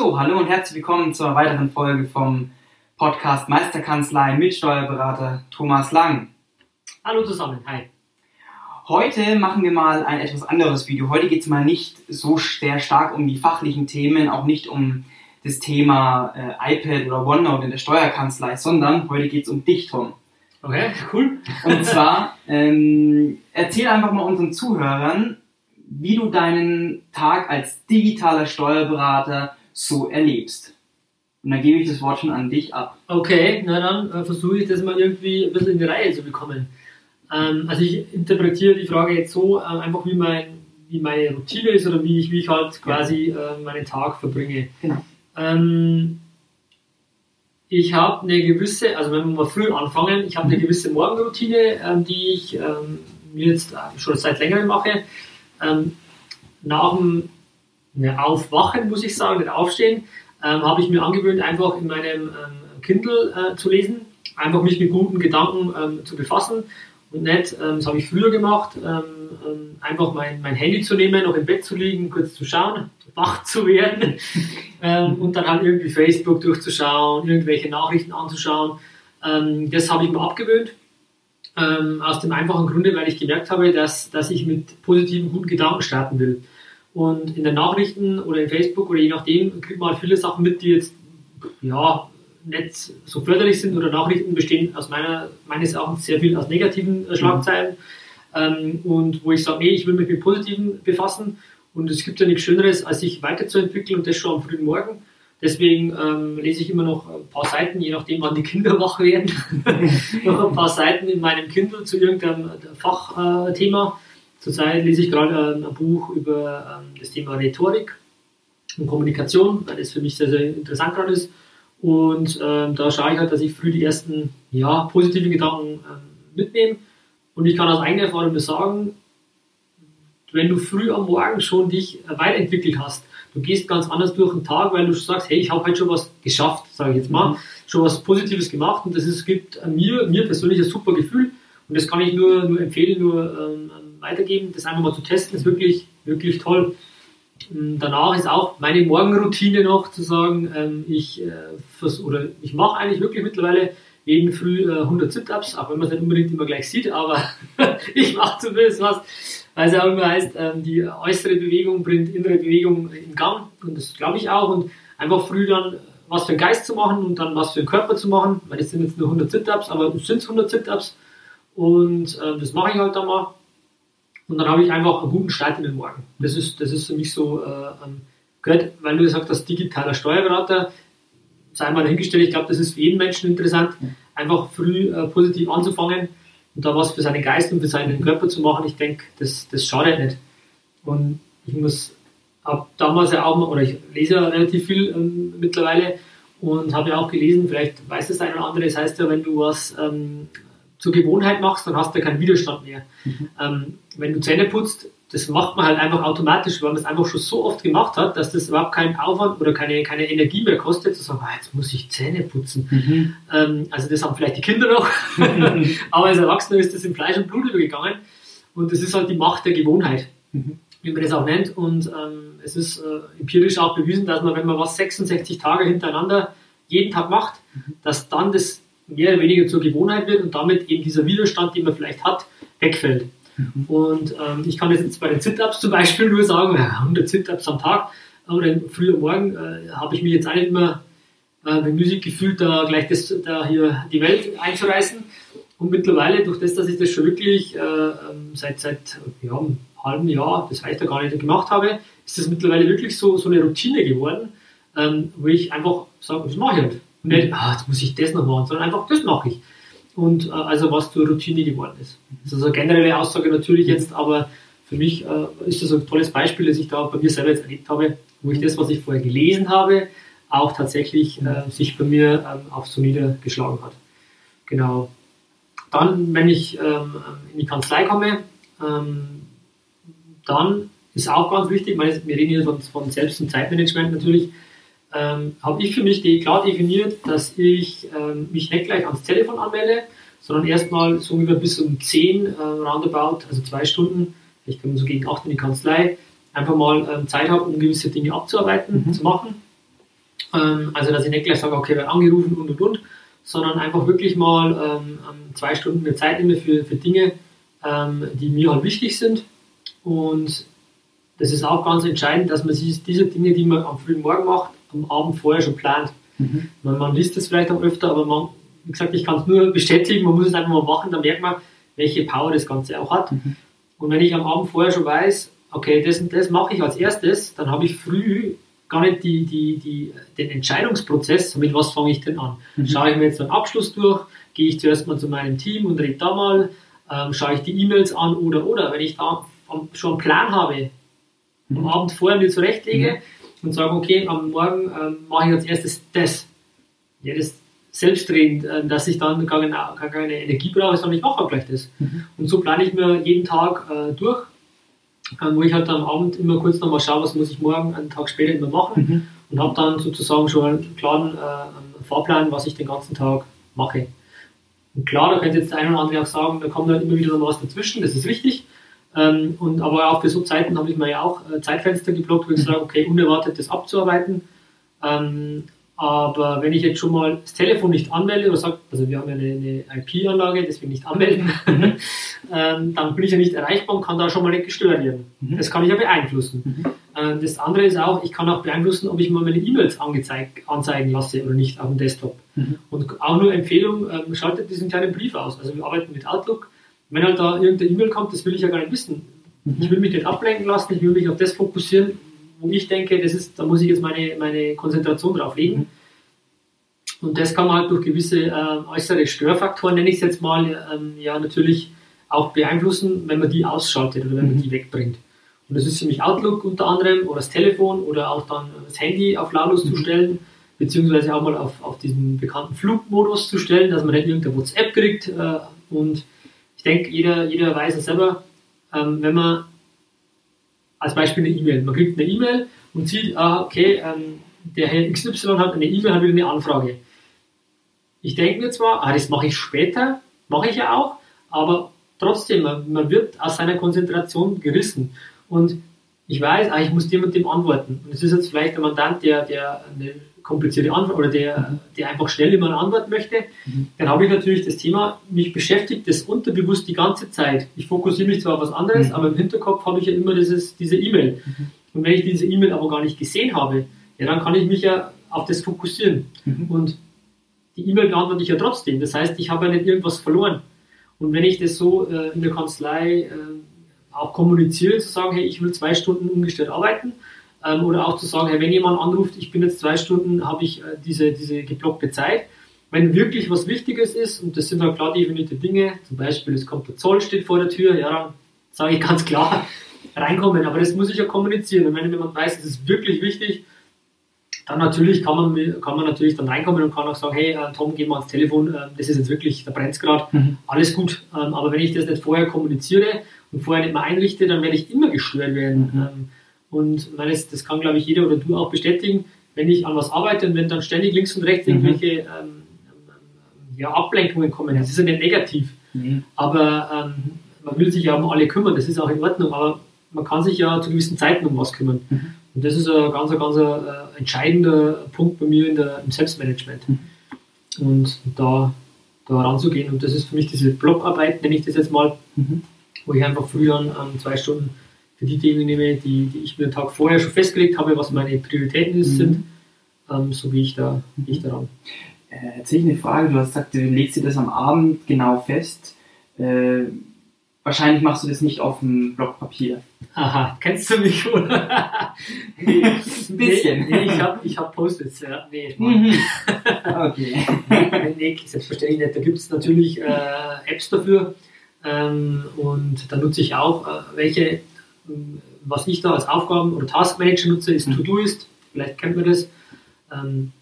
So, hallo und herzlich willkommen zur weiteren Folge vom Podcast Meisterkanzlei mit Steuerberater Thomas Lang. Hallo zusammen, hi. Heute machen wir mal ein etwas anderes Video. Heute geht es mal nicht so sehr stark um die fachlichen Themen, auch nicht um das Thema äh, iPad oder OneNote in der Steuerkanzlei, sondern heute geht es um dich, Tom. Okay, cool. Und zwar, ähm, erzähl einfach mal unseren Zuhörern, wie du deinen Tag als digitaler Steuerberater so erlebst. Und dann gebe ich das Wort schon an dich ab. Okay, na dann äh, versuche ich das mal irgendwie ein bisschen in die Reihe zu bekommen. Ähm, also ich interpretiere die Frage jetzt so, äh, einfach wie, mein, wie meine Routine ist oder wie ich, wie ich halt quasi äh, meinen Tag verbringe. Genau. Ähm, ich habe eine gewisse, also wenn wir mal früh anfangen, ich habe eine gewisse Morgenroutine, ähm, die ich ähm, jetzt schon seit längerem mache. Ähm, nach dem Aufwachen, muss ich sagen, nicht aufstehen, ähm, habe ich mir angewöhnt, einfach in meinem ähm, Kindle äh, zu lesen, einfach mich mit guten Gedanken ähm, zu befassen und nicht, das habe ich früher gemacht, einfach mein, mein Handy zu nehmen, noch im Bett zu liegen, kurz zu schauen, wach zu werden ähm, und dann halt irgendwie Facebook durchzuschauen, irgendwelche Nachrichten anzuschauen. Ähm, das habe ich mir abgewöhnt. Ähm, aus dem einfachen Grunde, weil ich gemerkt habe, dass, dass ich mit positiven, guten Gedanken starten will. Und in den Nachrichten oder in Facebook oder je nachdem kriegt man halt viele Sachen mit, die jetzt ja nicht so förderlich sind oder Nachrichten bestehen aus meiner, meines Erachtens sehr viel aus negativen äh, Schlagzeilen. Mhm. und wo ich sage, nee, ich will mich mit Positiven befassen und es gibt ja nichts Schöneres, als sich weiterzuentwickeln und das schon am frühen Morgen. Deswegen ähm, lese ich immer noch ein paar Seiten, je nachdem, wann die Kinder wach werden, noch ein paar Seiten in meinem Kindle zu irgendeinem Fachthema. Zurzeit lese ich gerade ein Buch über ähm, das Thema Rhetorik und Kommunikation, weil das für mich sehr, sehr interessant gerade ist. Und ähm, da schaue ich halt, dass ich früh die ersten ja, positiven Gedanken ähm, mitnehme. Und ich kann aus eigener Erfahrung nur sagen, wenn du früh am Morgen schon dich weiterentwickelt hast, du gehst ganz anders durch den Tag, weil du sagst, hey, ich habe heute schon was geschafft, sage ich jetzt mal, mhm. schon was Positives gemacht und das ist, gibt mir, mir persönlich ein super Gefühl und das kann ich nur, nur empfehlen, nur ähm, weitergeben, das einfach mal zu testen, ist wirklich, wirklich toll. Ähm, danach ist auch meine Morgenroutine noch zu sagen, ähm, ich, äh, oder ich mache eigentlich wirklich mittlerweile jeden Früh äh, 100 Sit-Ups, auch wenn man es nicht unbedingt immer gleich sieht, aber ich mache zumindest was weil es ja immer heißt, ähm, die äußere Bewegung bringt innere Bewegung in Gang und das glaube ich auch und einfach früh dann was für den Geist zu machen und dann was für den Körper zu machen, weil das sind jetzt nur 100 Sit-Ups, aber es sind 100 Sit-Ups und äh, das mache ich halt dann mal und dann habe ich einfach einen guten Start in den Morgen. Das ist, das ist für mich so, äh, gehört, weil du gesagt hast, digitaler Steuerberater, sei mal dahingestellt, ich glaube, das ist für jeden Menschen interessant, einfach früh äh, positiv anzufangen und da was für seinen Geist und für seinen Körper zu machen, ich denke, das, das schadet nicht. Und ich muss, habe damals ja auch mal, oder ich lese ja relativ viel ähm, mittlerweile und habe ja auch gelesen, vielleicht weiß das eine oder andere, das heißt ja, wenn du was ähm, zur Gewohnheit machst, dann hast du keinen Widerstand mehr. Mhm. Ähm, wenn du Zähne putzt, das macht man halt einfach automatisch, weil man es einfach schon so oft gemacht hat, dass das überhaupt keinen Aufwand oder keine, keine Energie mehr kostet, zu sagen, ah, jetzt muss ich Zähne putzen. Mhm. Ähm, also das haben vielleicht die Kinder noch, aber als Erwachsener ist das in Fleisch und Blut übergegangen und das ist halt die Macht der Gewohnheit, mhm. wie man das auch nennt und ähm, es ist äh, empirisch auch bewiesen, dass man, wenn man was 66 Tage hintereinander jeden Tag macht, mhm. dass dann das mehr oder weniger zur Gewohnheit wird und damit eben dieser Widerstand, den man vielleicht hat, wegfällt. Mhm. Und ähm, ich kann das jetzt bei den Sit-Ups zum Beispiel nur sagen, 100 Sit-Ups am Tag oder früher morgen äh, habe ich mich jetzt auch nicht mehr äh, bemüßigt gefühlt, da gleich das, da hier die Welt einzureißen. Und mittlerweile, durch das, dass ich das schon wirklich äh, ähm, seit, seit ja, einem halben Jahr, das heißt ja gar nicht, gemacht habe, ist das mittlerweile wirklich so, so eine Routine geworden, ähm, wo ich einfach sage, das mache ich halt. Und nicht, ah, jetzt muss ich das noch machen, sondern einfach, das mache ich und äh, also was zur Routine geworden ist. Das ist also eine generelle Aussage natürlich jetzt, aber für mich äh, ist das ein tolles Beispiel, das ich da bei mir selber jetzt erlebt habe, wo ich das, was ich vorher gelesen habe, auch tatsächlich äh, sich bei mir ähm, auch so niedergeschlagen hat. Genau. Dann, wenn ich ähm, in die Kanzlei komme, ähm, dann ist auch ganz wichtig, wir reden hier von, von Selbst- und Zeitmanagement natürlich, ähm, habe ich für mich klar definiert, dass ich ähm, mich nicht gleich ans Telefon anmelde, sondern erstmal so ungefähr bis um 10 äh, roundabout, also zwei Stunden, ich komme so gegen 8 in die Kanzlei, einfach mal ähm, Zeit habe, um gewisse Dinge abzuarbeiten, mhm. zu machen. Ähm, also dass ich nicht gleich sage, okay, werde angerufen und und und, sondern einfach wirklich mal ähm, ähm, zwei Stunden mehr Zeit nehme für, für Dinge, die mir halt wichtig sind. Und das ist auch ganz entscheidend, dass man sich diese Dinge, die man am frühen Morgen macht, am Abend vorher schon plant. Mhm. Man, man liest das vielleicht auch öfter, aber man, wie gesagt, ich kann es nur bestätigen, man muss es einfach mal machen, dann merkt man, welche Power das Ganze auch hat. Mhm. Und wenn ich am Abend vorher schon weiß, okay, das und das mache ich als erstes, dann habe ich früh gar nicht die, die, die, den Entscheidungsprozess, mit was fange ich denn an? Mhm. Schaue ich mir jetzt einen Abschluss durch, gehe ich zuerst mal zu meinem Team und rede da mal, ähm, schaue ich die E-Mails an oder oder. Wenn ich da schon einen Plan habe, mhm. am Abend vorher mir zurechtlege, mhm und sagen, okay, am Morgen ähm, mache ich als erstes das. Ja, das selbstredend, äh, dass ich dann gar keine, gar keine Energie brauche, sondern ich mache auch gleich das. Mhm. Und so plane ich mir jeden Tag äh, durch, äh, wo ich halt am Abend immer kurz nochmal schaue, was muss ich morgen, einen Tag später immer machen mhm. und habe dann sozusagen schon einen klaren äh, Fahrplan, was ich den ganzen Tag mache. Und klar, da könnte jetzt der eine oder andere auch sagen, da kommt halt immer wieder noch was dazwischen, das ist richtig. Ähm, und, aber auch für so Zeiten habe ich mir ja auch äh, Zeitfenster geblockt, wo ich mhm. sage, okay, unerwartet das abzuarbeiten. Ähm, aber wenn ich jetzt schon mal das Telefon nicht anmelde oder sage, also wir haben ja eine, eine IP-Anlage, deswegen nicht anmelden, mhm. ähm, dann bin ich ja nicht erreichbar und kann da schon mal nicht gestört werden. Mhm. Das kann ich ja beeinflussen. Mhm. Ähm, das andere ist auch, ich kann auch beeinflussen, ob ich mal meine E-Mails anzeigen lasse oder nicht auf dem Desktop. Und auch nur Empfehlung, ähm, schaltet diesen kleinen Brief aus. Also wir arbeiten mit Outlook wenn halt da irgendeine E-Mail kommt, das will ich ja gar nicht wissen. Mhm. Ich will mich nicht ablenken lassen, ich will mich auf das fokussieren, wo ich denke, das ist, da muss ich jetzt meine, meine Konzentration drauf legen. Mhm. Und das kann man halt durch gewisse äh, äußere Störfaktoren, nenne ich es jetzt mal, ähm, ja natürlich auch beeinflussen, wenn man die ausschaltet oder wenn man mhm. die wegbringt. Und das ist für mich Outlook unter anderem oder das Telefon oder auch dann das Handy auf lautlos mhm. zu stellen, beziehungsweise auch mal auf, auf diesen bekannten Flugmodus zu stellen, dass man nicht irgendeine WhatsApp kriegt äh, und ich denke, jeder, jeder weiß es selber, ähm, wenn man als Beispiel eine E-Mail, man kriegt eine E-Mail und sieht, ah, okay, ähm, der Herr XY hat eine E-Mail, hat wieder eine Anfrage. Ich denke mir zwar, ah, das mache ich später, mache ich ja auch, aber trotzdem, man, man, wird aus seiner Konzentration gerissen. Und ich weiß, ah, ich muss dem und dem antworten. Und es ist jetzt vielleicht ein Mandant, der, der eine komplizierte Antwort oder der, der einfach schnell immer eine Antwort möchte, mhm. dann habe ich natürlich das Thema, mich beschäftigt das unterbewusst die ganze Zeit. Ich fokussiere mich zwar auf was anderes, mhm. aber im Hinterkopf habe ich ja immer dieses, diese E-Mail. Mhm. Und wenn ich diese E-Mail aber gar nicht gesehen habe, ja, dann kann ich mich ja auf das fokussieren. Mhm. Und die E-Mail beantworte ich ja trotzdem. Das heißt, ich habe ja nicht irgendwas verloren. Und wenn ich das so äh, in der Kanzlei äh, auch kommuniziere, zu sagen, hey, ich will zwei Stunden ungestört arbeiten, ähm, oder auch zu sagen, hey, wenn jemand anruft, ich bin jetzt zwei Stunden, habe ich äh, diese, diese geblockte Zeit. Wenn wirklich was Wichtiges ist, und das sind halt klar definierte Dinge, zum Beispiel es kommt der Zoll, steht vor der Tür, ja, dann sage ich ganz klar, reinkommen. Aber das muss ich ja kommunizieren. Und wenn jemand weiß, es ist wirklich wichtig, dann natürlich kann man, kann man natürlich dann reinkommen und kann auch sagen, hey, äh, Tom, geh mal ans Telefon, äh, das ist jetzt wirklich, da brennt es gerade, mhm. alles gut. Ähm, aber wenn ich das nicht vorher kommuniziere und vorher nicht mal einrichte, dann werde ich immer gestört werden. Mhm. Und meine, das kann, glaube ich, jeder oder du auch bestätigen, wenn ich an was arbeite und wenn dann ständig links und rechts mhm. irgendwelche ähm, ähm, ja, Ablenkungen kommen, das ist ja nicht negativ. Mhm. Aber ähm, man will sich ja um alle kümmern, das ist auch in Ordnung, aber man kann sich ja zu gewissen Zeiten um was kümmern. Mhm. Und das ist ein ganz, ganz äh, entscheidender Punkt bei mir der, im Selbstmanagement. Mhm. Und da, da ranzugehen. Und das ist für mich diese Blockarbeit, nenne ich das jetzt mal, mhm. wo ich einfach früher an, an zwei Stunden für die Dinge nehme, die, die ich mir einen Tag vorher schon festgelegt habe, was meine Prioritäten mhm. sind, ähm, so wie ich da, wie ich daran. Äh, jetzt sehe ich eine Frage, du hast gesagt, du legst dir das am Abend genau fest. Äh, wahrscheinlich machst du das nicht auf dem Block Papier. Aha, kennst du mich, oder? nee, ein bisschen. Nee, nee ich habe ich hab Post-its, ja. Nee, mhm. okay. nee, nee, selbstverständlich nicht. Da gibt es natürlich äh, Apps dafür. Ähm, und da nutze ich auch äh, welche was ich da als Aufgaben- oder Taskmanager nutze, ist Mhm. Todoist. Vielleicht kennt man das. Ähm,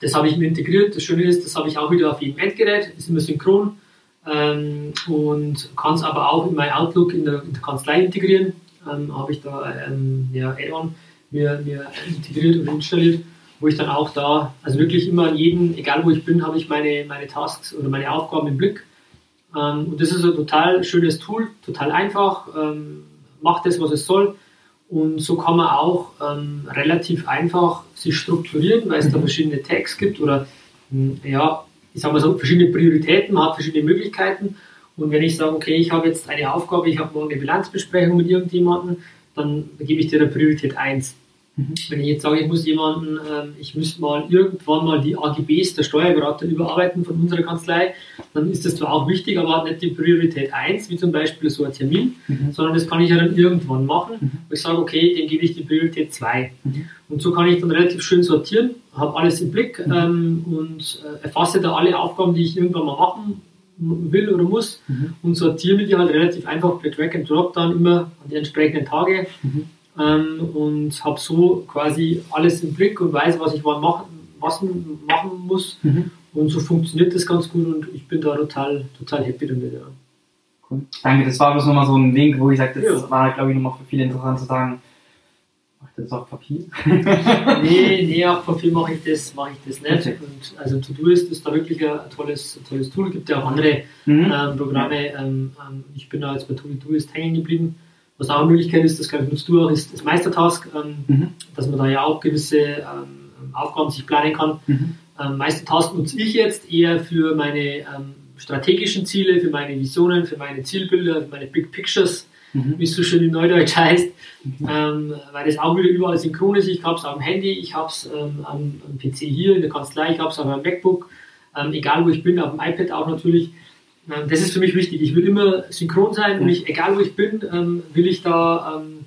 das habe ich mir integriert. Das Schöne ist, das habe ich auch wieder auf jedem Endgerät, ist immer synchron ähm, und kann es aber auch in mein Outlook in der, in der Kanzlei integrieren. Ähm, habe ich da ähm, ja, Add-on mir, mir integriert und installiert, wo ich dann auch da, also wirklich immer an jeden, egal wo ich bin, habe ich meine, meine Tasks oder meine Aufgaben im Blick. Und das ist ein total schönes Tool, total einfach, ähm, macht das, was es soll. Und so kann man auch ähm, relativ einfach sich strukturieren, weil es da verschiedene Tags gibt oder mh, ja, ich sage mal so, verschiedene Prioritäten, man hat verschiedene Möglichkeiten. Und wenn ich sage, okay, ich habe jetzt eine Aufgabe, ich habe morgen eine Bilanzbesprechung mit irgendjemandem, dann gebe ich dir eine Priorität 1. Mhm. Wenn ich jetzt sage, ich muss jemanden, ähm, ich müsste mal irgendwann mal die AGBs der Steuerberater überarbeiten von unserer Kanzlei, dann ist das zwar auch wichtig, aber hat nicht die Priorität 1, wie zum Beispiel so ein Termin, Mhm. sondern das kann ich ja dann irgendwann machen, Mhm. wo ich sage, okay, dem gebe ich die Priorität 2. Mhm. Und so kann ich dann relativ schön sortieren, habe alles im Blick Mhm. ähm, und äh, erfasse da alle Aufgaben, die ich irgendwann mal machen will oder muss Mhm. und sortiere mir die halt relativ einfach per Drag and Drop dann immer an die entsprechenden Tage Mhm. Ähm, und habe so quasi alles im Blick und weiß, was ich wann machen, was machen muss Mhm. und so funktioniert das ganz gut und ich bin da total, total happy damit. Ja. Cool. Danke, das war bloß nochmal so ein Link, wo ich sage, das Ja. war, glaube ich, nochmal für viele interessant zu sagen, macht das auf Papier? nee, nee, auf Papier mache ich das, mache ich das nicht. Okay. Und also Todoist ist da wirklich ein tolles, ein tolles Tool. Gibt ja auch andere Mhm. ähm, Programme. Ähm, ähm, ich bin da jetzt bei Todoist hängen geblieben. Was auch eine Möglichkeit ist, das glaube ich nutzt du auch, ist das Meistertask, ähm, Mhm. dass man da ja auch gewisse ähm, Aufgaben sich planen kann. Mhm. Ähm, Meistertask nutze ich jetzt eher für meine ähm, strategischen Ziele, für meine Visionen, für meine Zielbilder, für meine Big Pictures, Mhm. wie es so schön in Neudeutsch heißt, ähm, weil das auch wieder überall synchron ist. Ich habe es am Handy, ich habe es ähm, am, am PC hier in der Kanzlei, ich habe es auf meinem MacBook, egal wo ich bin, auf dem iPad auch natürlich. Ähm, das ist für mich wichtig. Ich will immer synchron sein und ich, egal wo ich bin, ähm, will ich da ähm,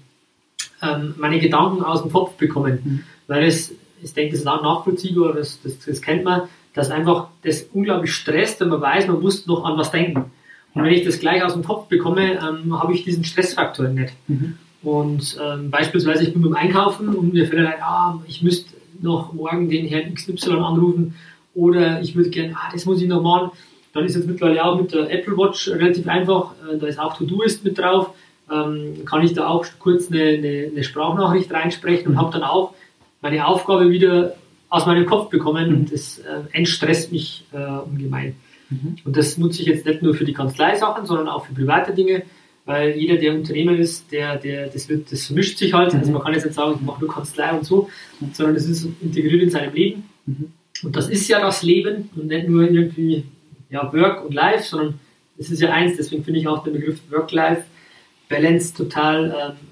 ähm, meine Gedanken aus dem Kopf bekommen. Mhm. Weil das, ich denke, das ist auch nachvollziehbar, das, das, das kennt man, dass einfach das unglaublich stresst, wenn man weiß, man muss noch an was denken. Und wenn ich das gleich aus dem Kopf bekomme, ähm, habe ich diesen Stressfaktor nicht. Mhm. Und ähm, beispielsweise, ich bin beim Einkaufen und mir fällt ein, ah, ich müsste noch morgen den Herrn XY anrufen oder ich würde gerne, ah, das muss ich noch machen. Dann ist jetzt mittlerweile auch mit der Apple Watch relativ einfach, äh, da ist auch To-Do-Ist mit drauf, ähm, kann ich da auch kurz eine, eine, eine Sprachnachricht reinsprechen und habe dann auch meine Aufgabe wieder aus meinem Kopf bekommen Mhm. und das äh, entstresst mich äh, ungemein. Mhm. Und das nutze ich jetzt nicht nur für die Kanzleisachen, sondern auch für private Dinge, weil jeder, der Unternehmer ist, der, der, das, wird, das vermischt sich halt. Also Mhm. man kann jetzt nicht sagen, ich mache nur Kanzlei und so, sondern das ist integriert in seinem Leben. Mhm. Und das ist ja das Leben und nicht nur irgendwie ja, Work und Life, sondern es ist ja eins. Deswegen finde ich auch den Begriff Work-Life-Balance total ähm,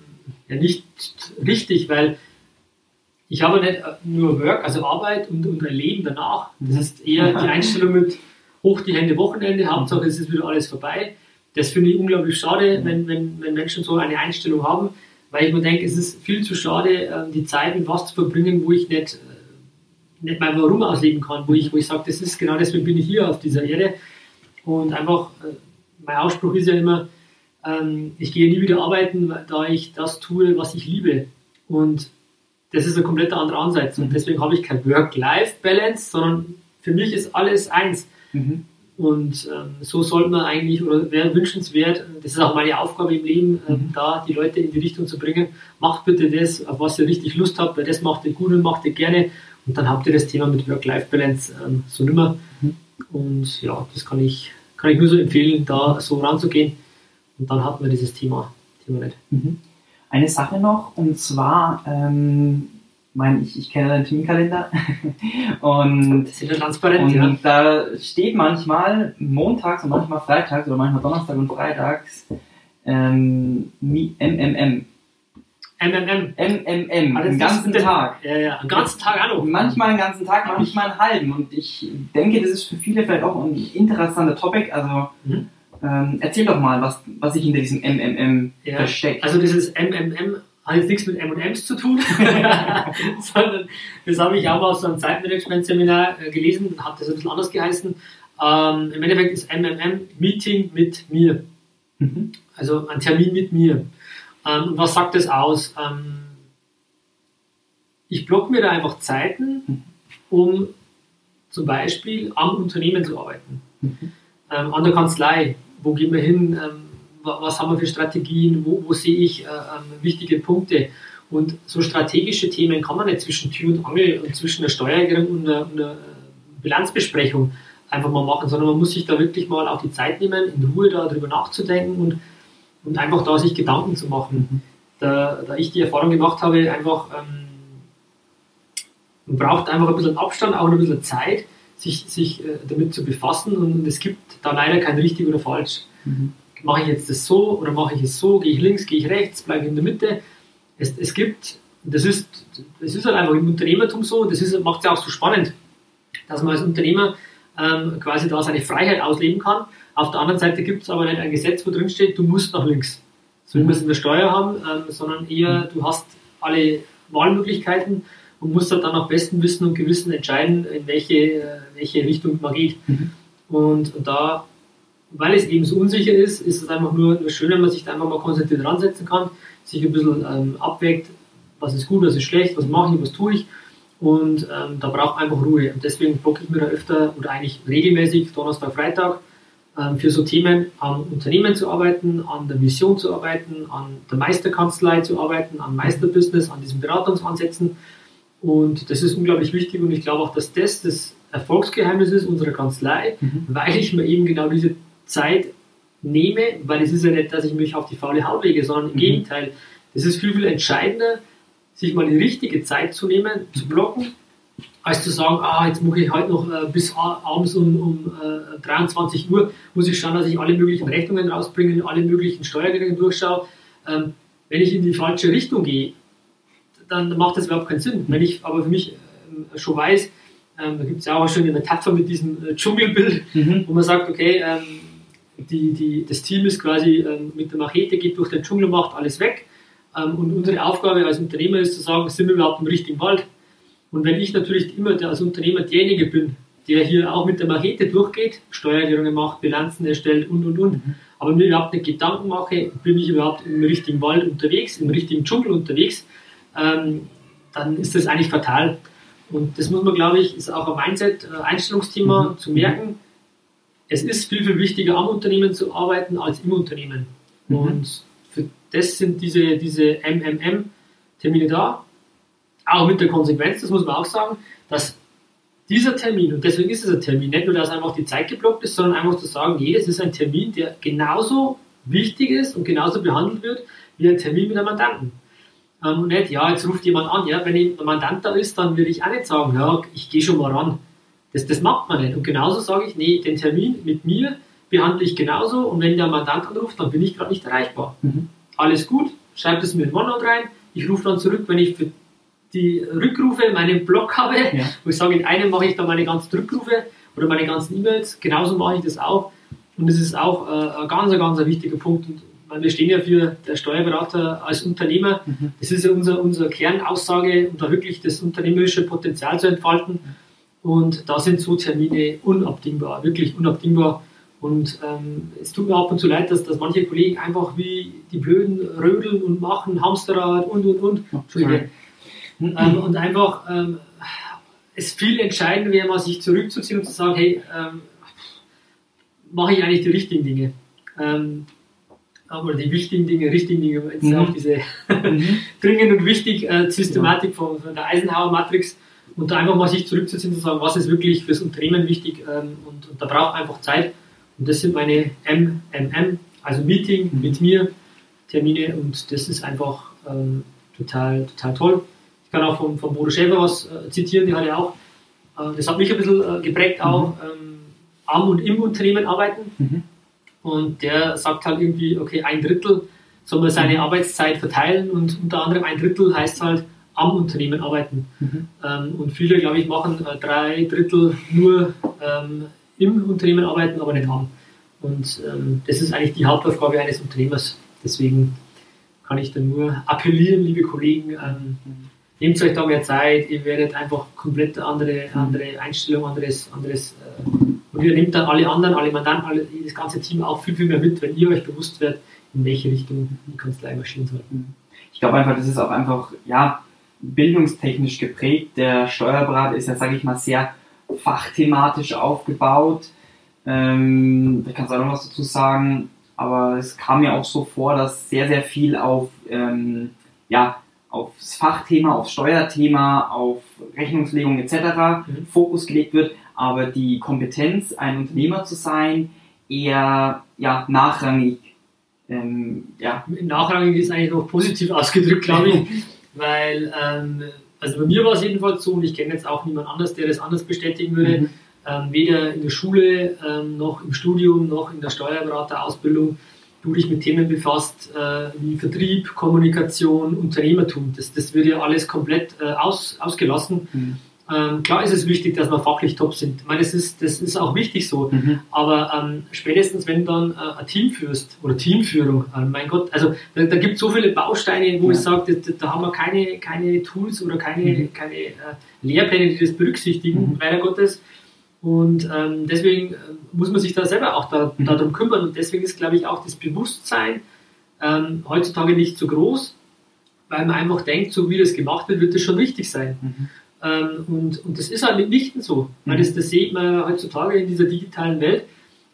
ja, nicht richtig, weil ich habe nicht nur Work, also Arbeit und, und ein Leben danach. Das ist eher die Einstellung mit hoch die Hände Wochenende, Hauptsache es ist wieder alles vorbei. Das finde ich unglaublich schade, wenn, wenn, wenn Menschen so eine Einstellung haben, weil ich mir denke, es ist viel zu schade, ähm, die Zeit mit was zu verbringen, wo ich nicht, äh, nicht mein Warum ausleben kann, wo ich, wo ich sage, das ist genau deswegen bin ich hier auf dieser Erde. Und einfach, äh, mein Ausspruch ist ja immer, ähm, ich gehe nie wieder arbeiten, da ich das tue, was ich liebe. Und das ist ein komplett anderer Ansatz. Und deswegen habe ich kein Work-Life-Balance, sondern für mich ist alles eins. Mhm. Und ähm, so sollte man eigentlich, oder wäre wünschenswert, das ist auch meine Aufgabe im Leben, ähm, Mhm. da die Leute in die Richtung zu bringen, macht bitte das, auf was ihr richtig Lust habt, weil das macht ihr gut und macht ihr gerne. Und dann habt ihr das Thema mit Work-Life-Balance ähm, so nimmer. Mhm. Und ja, das kann ich, kann ich nur so empfehlen, da so ranzugehen. Und dann hat man dieses Thema, Thema nicht. Mhm. Eine Sache noch, und zwar, ähm, mein, ich, ich kenne deinen Terminkalender und, Das ist ja transparent, und ja. da steht manchmal montags und manchmal freitags oder manchmal Donnerstag und freitags ähm, MMM. MMM. MMM, Alles den ganzen das- Tag. Ja, ja, den ganzen Tag noch. Manchmal einen ganzen Tag, manchmal einen halben. Und ich denke, das ist für viele vielleicht auch ein interessanter Topic. Also Mhm. ähm, erzähl doch mal, was, was sich hinter diesem MMM Ja. versteckt. Also dieses MMM hat jetzt nichts mit M&M's zu tun, sondern das habe ich auch aus so einem Zeitmanagement-Seminar äh, gelesen, hat das ein bisschen anders geheißen. Ähm, Im Endeffekt ist MMM Meeting mit mir, Mhm. also ein Termin mit mir. Ähm, was sagt das aus? Ähm, ich blocke mir da einfach Zeiten, um zum Beispiel am Unternehmen zu arbeiten. Ähm, an der Kanzlei, wo gehen wir hin, ähm, was haben wir für Strategien, wo, wo sehe ich äh, ähm, wichtige Punkte. Und so strategische Themen kann man nicht zwischen Tür und Angel und zwischen der Steuererklärung und einer, einer Bilanzbesprechung einfach mal machen, sondern man muss sich da wirklich mal auch die Zeit nehmen, in Ruhe darüber nachzudenken und, und einfach da sich Gedanken zu machen. Mhm. Da, da ich die Erfahrung gemacht habe, einfach ähm, man braucht einfach ein bisschen Abstand, auch ein bisschen Zeit, sich, sich äh, damit zu befassen und es gibt da leider kein richtig oder falsch. Mhm. Mache ich jetzt das so oder mache ich es so, gehe ich links, gehe ich rechts, bleibe ich in der Mitte. Es, es gibt, das ist, das ist halt einfach im Unternehmertum so, das macht es ja auch so spannend, dass man als Unternehmer ähm, quasi da seine Freiheit ausleben kann. Auf der anderen Seite gibt es aber nicht ein Gesetz, wo drin steht, du musst nach links. So wie wir es in der Steuer haben, ähm, sondern eher, mhm. du hast alle Wahlmöglichkeiten und muss dann nach bestem Wissen und Gewissen entscheiden, in welche, äh, welche Richtung man geht. Mhm. Und, und, da, weil es eben so unsicher ist, ist es einfach nur, nur schön, wenn man sich da einfach mal konzentriert ransetzen kann, sich ein bisschen ähm, abwägt, was ist gut, was ist schlecht, was mache ich, was tue ich. Und ähm, da braucht einfach Ruhe. Und deswegen blocke ich mir da öfter oder eigentlich regelmäßig Donnerstag, Freitag für so Themen am Unternehmen zu arbeiten, an der Vision zu arbeiten, an der Meisterkanzlei zu arbeiten, an Meisterbusiness, an diesen Beratungsansätzen und das ist unglaublich wichtig und ich glaube auch, dass das das Erfolgsgeheimnis ist unserer Kanzlei, mhm. weil ich mir eben genau diese Zeit nehme, weil es ist ja nicht, dass ich mich auf die faule Haut lege, sondern im mhm. Gegenteil. Es ist viel, viel entscheidender, sich mal die richtige Zeit zu nehmen, zu blocken, als zu sagen, ah, jetzt mache ich heute noch äh, bis abends um, um äh, 23 Uhr, muss ich schauen, dass ich alle möglichen Rechnungen rausbringe, alle möglichen Steuergelder durchschaue. Ähm, wenn ich in die falsche Richtung gehe, dann macht das überhaupt keinen Sinn. Wenn ich aber für mich äh, schon weiß, ähm, da gibt es ja auch schon eine Metapher mit diesem äh, Dschungelbild, mhm. wo man sagt, okay, ähm, die, die, das Team ist quasi ähm, mit der Machete, geht durch den Dschungel, macht alles weg. Ähm, und unsere Aufgabe als Unternehmer ist zu sagen, sind wir überhaupt im richtigen Wald? Und wenn ich natürlich immer der, als Unternehmer derjenige bin, der hier auch mit der Machete durchgeht, Steuererklärungen macht, Bilanzen erstellt und und und, mhm. aber mir überhaupt nicht Gedanken mache, bin ich überhaupt im richtigen Wald unterwegs, im richtigen Dschungel unterwegs, ähm, dann ist das eigentlich fatal. Und das muss man, glaube ich, ist auch ein Mindset, äh, Einstellungsthema mhm. zu merken. Es ist viel, viel wichtiger, am Unternehmen zu arbeiten als im Unternehmen. Mhm. Und für das sind diese, diese MMM-Termine da. Auch mit der Konsequenz, das muss man auch sagen, dass dieser Termin, und deswegen ist es ein Termin, nicht nur, dass einfach die Zeit geblockt ist, sondern einfach zu sagen, jedes ist ein Termin, der genauso wichtig ist und genauso behandelt wird wie ein Termin mit einem Mandanten. Ähm, nicht, ja, jetzt ruft jemand an, ja, wenn ein Mandant da ist, dann würde ich auch nicht sagen, ja, ich gehe schon mal ran. Das, das macht man nicht. Und genauso sage ich, nee, den Termin mit mir behandle ich genauso und wenn der Mandant anruft, dann bin ich gerade nicht erreichbar. Mhm. Alles gut, schreibt es mir in OneNote rein, ich rufe dann zurück, wenn ich für die Rückrufe meinen Blog habe, ja. wo ich sage, in einem mache ich dann meine ganzen Rückrufe oder meine ganzen E-Mails, genauso mache ich das auch. Und das ist auch äh, ein ganz, ganz wichtiger Punkt. Und weil wir stehen ja für der Steuerberater als Unternehmer. Mhm. Das ist ja unser, unsere Kernaussage, um da wirklich das unternehmerische Potenzial zu entfalten. Und da sind so Termine unabdingbar, wirklich unabdingbar. Und ähm, es tut mir ab und zu leid, dass, dass manche Kollegen einfach wie die Blöden rödeln und machen, Hamsterrad und und und. Entschuldige. Ähm, und einfach ähm, es viel entscheidender wäre, mal sich zurückzuziehen und zu sagen, hey, ähm, mache ich eigentlich die richtigen Dinge? Ähm, aber die wichtigen Dinge, richtigen Dinge, jetzt mhm. auch diese mhm. dringend und wichtig äh, Systematik von, von, der Eisenhower Matrix und da einfach mal sich zurückzuziehen und zu sagen, was ist wirklich fürs Unternehmen wichtig ähm, und, und, da braucht einfach Zeit und das sind meine MMM, also Meeting mhm. mit mir, Termine und das ist einfach ähm, total, total toll. Ich kann auch von, von Bodo Schäfer was äh, zitieren, die hat ja auch, äh, das hat mich ein bisschen äh, geprägt auch, mhm. ähm, am und im Unternehmen arbeiten. Mhm. Und der sagt halt irgendwie, okay, ein Drittel soll man seine mhm. Arbeitszeit verteilen und unter anderem ein Drittel heißt halt am Unternehmen arbeiten. Mhm. Ähm, und viele, glaube ich, machen äh, drei Drittel nur ähm, im Unternehmen arbeiten, aber nicht am. Und ähm, das ist eigentlich die Hauptaufgabe eines Unternehmers. Deswegen kann ich da nur appellieren, liebe Kollegen, ähm, nehmt euch da mehr Zeit, ihr werdet einfach komplett andere, andere Einstellung, anderes, anderes äh, und ihr nehmt dann alle anderen, alle Mandanten, alle, das ganze Team auch viel, viel mehr mit, wenn ihr euch bewusst werdet, in welche Richtung die Kanzlei marschieren soll. Ich glaube einfach, das ist auch einfach, ja, bildungstechnisch geprägt. Der Steuerberater ist ja, sage ich mal, sehr fachthematisch aufgebaut. Ähm, ich kann es auch noch was dazu sagen, aber es kam mir auch so vor, dass sehr, sehr viel auf, ähm, ja, aufs Fachthema, aufs Steuerthema, auf Rechnungslegung etc. Mhm. Fokus gelegt wird, aber die Kompetenz, ein Unternehmer zu sein, eher ja, nachrangig. Ähm, ja. Nachrangig ist eigentlich noch positiv ausgedrückt, glaube ich, weil ähm, also bei mir war es jedenfalls so und ich kenne jetzt auch niemand anders, der das anders bestätigen würde. Mhm. Ähm, weder in der Schule ähm, noch im Studium noch in der Steuerberaterausbildung du dich mit Themen befasst äh, wie Vertrieb, Kommunikation, Unternehmertum. Das, das wird ja alles komplett äh, aus, ausgelassen. Mhm. Ähm, klar ist es wichtig, dass wir fachlich top sind. Ich meine, das ist, das ist auch wichtig so. Mhm. Aber ähm, spätestens, wenn du dann äh, ein Team führst oder Teamführung, äh, mein Gott, also da, da gibt es so viele Bausteine, wo ja. ich sage, da, da, haben wir keine, keine Tools oder keine, mhm. keine äh, Lehrpläne, die das berücksichtigen, mhm. leider Gottes. Und ähm, deswegen äh, muss man sich da selber auch da, mhm. darum kümmern. Und deswegen ist, glaube ich, auch das Bewusstsein ähm, heutzutage nicht so groß, weil man einfach denkt, so wie das gemacht wird, wird das schon richtig sein. Mhm. Ähm, und, und das ist halt mitnichten so. Mhm. Weil das, das sieht man heutzutage in dieser digitalen Welt.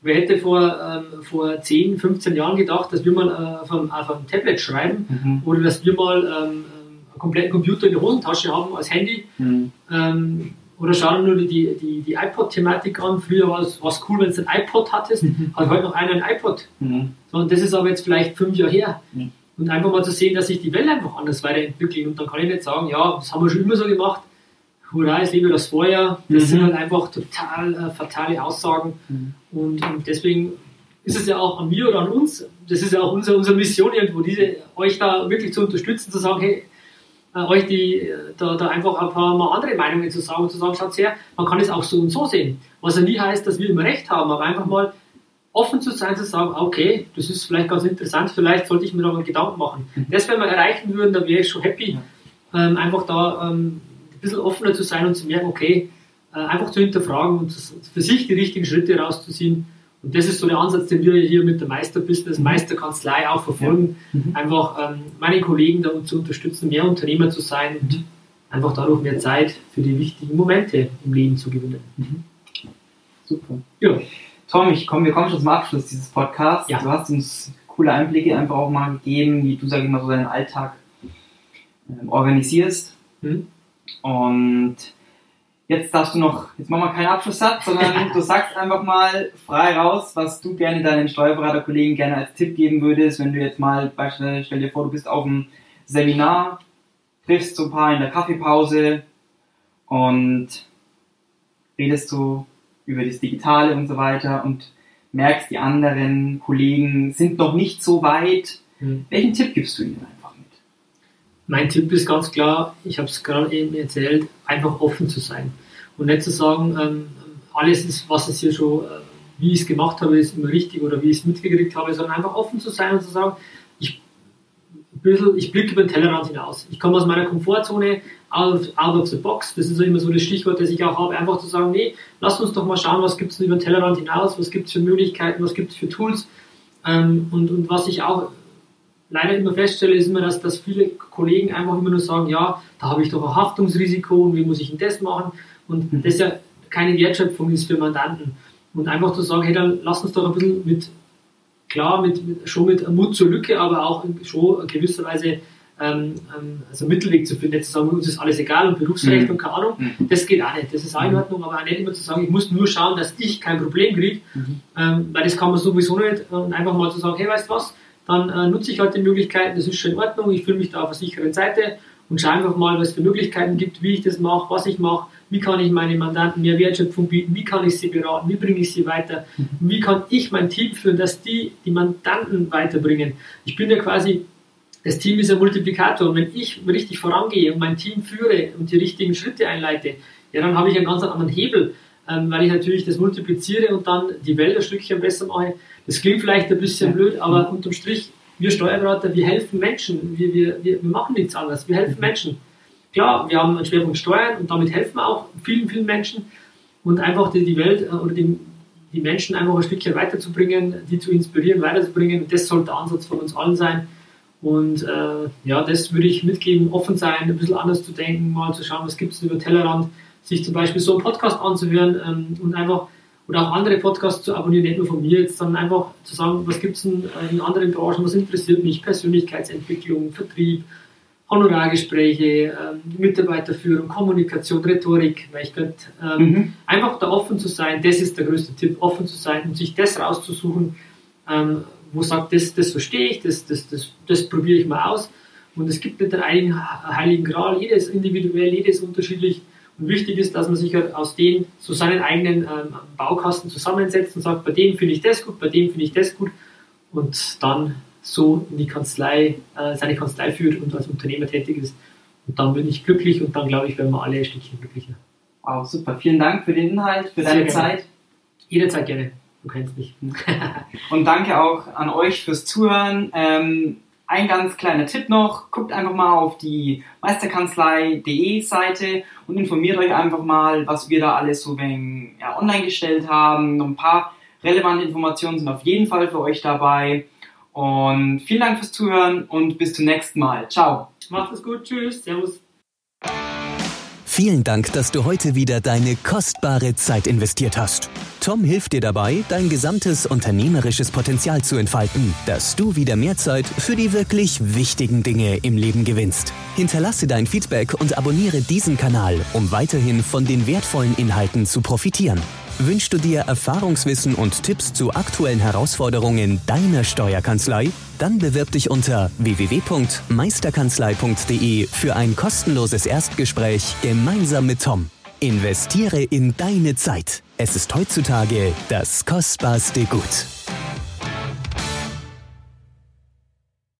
Wer hätte vor, ähm, vor 10, 15 Jahren gedacht, dass wir mal äh, auf, einem, auf, einem, Tablet schreiben mhm. oder dass wir mal ähm, einen kompletten Computer in der Hosentasche haben als Handy? Mhm. Ähm, oder schau nur die, die, die iPod-Thematik an. Früher war es cool, wenn du ein iPod hattest, mhm. hat heute noch einer ein iPod. Mhm. So, und das ist aber jetzt vielleicht fünf Jahre her. Mhm. Und einfach mal zu sehen, dass sich die Welt einfach anders weiterentwickelt. Und dann kann ich nicht sagen, ja, das haben wir schon immer so gemacht hurra, ich liebe das Feuer. Das mhm. sind halt einfach total äh, fatale Aussagen. Mhm. Und, und, deswegen ist es ja auch an mir oder an uns, das ist ja auch unsere, unsere Mission irgendwo, diese, euch da wirklich zu unterstützen, zu sagen, hey, äh, euch die, da, da einfach ein paar mal andere Meinungen zu sagen, zu sagen, schaut her, man kann es auch so und so sehen. Was ja nie heißt, dass wir immer recht haben, aber einfach mal offen zu sein, zu sagen, okay, das ist vielleicht ganz interessant, vielleicht sollte ich mir da mal Gedanken machen. Mhm. Das, wenn wir erreichen würden, dann wäre ich schon happy. Ähm, einfach da ähm, bisschen offener zu sein und zu merken, okay, äh, einfach zu hinterfragen und für sich die richtigen Schritte rauszuziehen. Und das ist so der Ansatz, den wir hier mit der Meisterbusiness, mhm. Meisterkanzlei auch verfolgen. Ja. Mhm. Einfach ähm, meine Kollegen da zu unterstützen, mehr Unternehmer zu sein und mhm. einfach dadurch mehr Zeit für die wichtigen Momente im Leben zu gewinnen. Mhm. Super. Ja. Tom, ich komm, wir kommen schon zum Abschluss dieses Podcasts. Ja. Du hast uns coole Einblicke einfach auch mal gegeben, wie du, sag ich mal, so deinen Alltag ähm, organisierst. Mhm. Und jetzt darfst du noch, jetzt machen wir keinen Abschlusssatz, sondern du sagst einfach mal frei raus, was du gerne deinen Steuerberaterkollegen gerne als Tipp geben würdest, wenn du jetzt mal, beispielsweise, stell dir vor, du bist auf einem Seminar, triffst so ein paar in der Kaffeepause und redest so über das Digitale und so weiter und merkst, die anderen Kollegen sind noch nicht so weit. Hm. Welchen Tipp gibst du ihnen? Mein Tipp ist ganz klar, ich habe es gerade eben erzählt, einfach offen zu sein. Und nicht zu sagen, ähm, alles ist, was es hier schon, äh, wie ich es gemacht habe, ist immer richtig oder wie ich es mitgekriegt habe, sondern einfach offen zu sein und zu sagen, ich, ich blicke über den Tellerrand hinaus. Ich komme aus meiner Komfortzone, out of, out of the box. Das ist immer so das Stichwort, das ich auch habe, einfach zu sagen, nee, lasst uns doch mal schauen, was gibt es über den Tellerrand hinaus, was gibt es für Möglichkeiten, was gibt es für Tools. Ähm, und, und was ich auch leider immer feststelle, ist immer, dass, dass viele Kollegen einfach immer nur sagen, ja, da habe ich doch ein Haftungsrisiko und wie muss ich denn das machen? Und mhm. das ja keine Wertschöpfung ist für Mandanten. Und einfach zu sagen, hey, dann lass uns doch ein bisschen mit, klar, mit, mit schon mit Mut zur Lücke, aber auch schon in gewisser Weise ähm, ähm, also Mittelweg zu finden, nicht zu sagen, uns ist alles egal und Berufsrecht mhm. und keine Ahnung, mhm. das geht auch nicht. Das ist auch in mhm. Ordnung, aber auch nicht immer zu sagen, ich muss nur schauen, dass ich kein Problem kriege, mhm. ähm, weil das kann man sowieso nicht. Und einfach mal zu sagen, hey, weißt du was, dann äh, nutze ich halt die Möglichkeiten, das ist schon in Ordnung, ich fühle mich da auf der sicheren Seite und schaue einfach mal, was es für Möglichkeiten gibt, wie ich das mache, was ich mache, wie kann ich meine Mandanten mehr Wertschöpfung bieten, wie kann ich sie beraten, wie bringe ich sie weiter, mhm. wie kann ich mein Team führen, dass die die Mandanten weiterbringen. Ich bin ja quasi, das Team ist ein Multiplikator und wenn ich richtig vorangehe und mein Team führe und die richtigen Schritte einleite, ja, dann habe ich einen ganz anderen Hebel, ähm, weil ich natürlich das multipliziere und dann die Welt ein Stückchen besser mache. Das klingt vielleicht ein bisschen blöd, aber unterm Strich, wir Steuerberater, wir helfen Menschen. Wir, wir, wir, wir machen nichts anderes. Wir helfen mhm. Menschen. Klar, wir haben einen Schwerpunkt Steuern und damit helfen wir auch vielen, vielen Menschen und einfach die, die Welt äh, oder die, die Menschen einfach ein Stückchen weiterzubringen, die zu inspirieren, weiterzubringen. Das sollte der Ansatz von uns allen sein. Und äh, ja, das würde ich mitgeben, offen sein, ein bisschen anders zu denken, mal zu schauen, was gibt es über Tellerrand, sich zum Beispiel so einen Podcast anzuhören ähm, und einfach oder auch andere Podcasts zu abonnieren, nicht nur von mir jetzt, sondern einfach zu sagen, was gibt es in, in anderen Branchen, was interessiert mich, Persönlichkeitsentwicklung, Vertrieb, Honorargespräche, ähm, Mitarbeiterführung, Kommunikation, Rhetorik, weil ich könnte ähm, mhm. einfach da offen zu sein, das ist der größte Tipp, offen zu sein und sich das rauszusuchen, ähm, wo sagt, das, das verstehe ich, das, das, das, das probiere ich mal aus. Und es gibt nicht den einen heiligen Gral, jedes individuell, jedes unterschiedlich. Und wichtig ist, dass man sich halt aus den, so seinen eigenen ähm, Baukasten zusammensetzt und sagt, bei dem finde ich das gut, bei dem finde ich das gut. Und dann so in die Kanzlei, äh, seine Kanzlei führt und als Unternehmer tätig ist. Und dann bin ich glücklich und dann glaube ich, werden wir alle ein Stückchen glücklicher. Wow, super. Vielen Dank für den Inhalt, für deine Zeit. Jederzeit gerne. Du kennst mich. und danke auch an euch fürs Zuhören. Ähm, ein ganz kleiner Tipp noch, guckt einfach mal auf die meisterkanzlei.de Seite und informiert euch einfach mal, was wir da alles so wenn, ja, online gestellt haben. Noch ein paar relevante Informationen sind auf jeden Fall für euch dabei. Und vielen Dank fürs Zuhören und bis zum nächsten Mal. Ciao. Macht es gut. Tschüss. Servus. Vielen Dank, dass du heute wieder deine kostbare Zeit investiert hast. Tom hilft dir dabei, dein gesamtes unternehmerisches Potenzial zu entfalten, dass du wieder mehr Zeit für die wirklich wichtigen Dinge im Leben gewinnst. Hinterlasse dein Feedback und abonniere diesen Kanal, um weiterhin von den wertvollen Inhalten zu profitieren. Wünschst du dir Erfahrungswissen und Tipps zu aktuellen Herausforderungen deiner Steuerkanzlei? Dann bewirb dich unter www.meisterkanzlei.de für ein kostenloses Erstgespräch gemeinsam mit Tom. Investiere in deine Zeit. Es ist heutzutage das kostbarste Gut.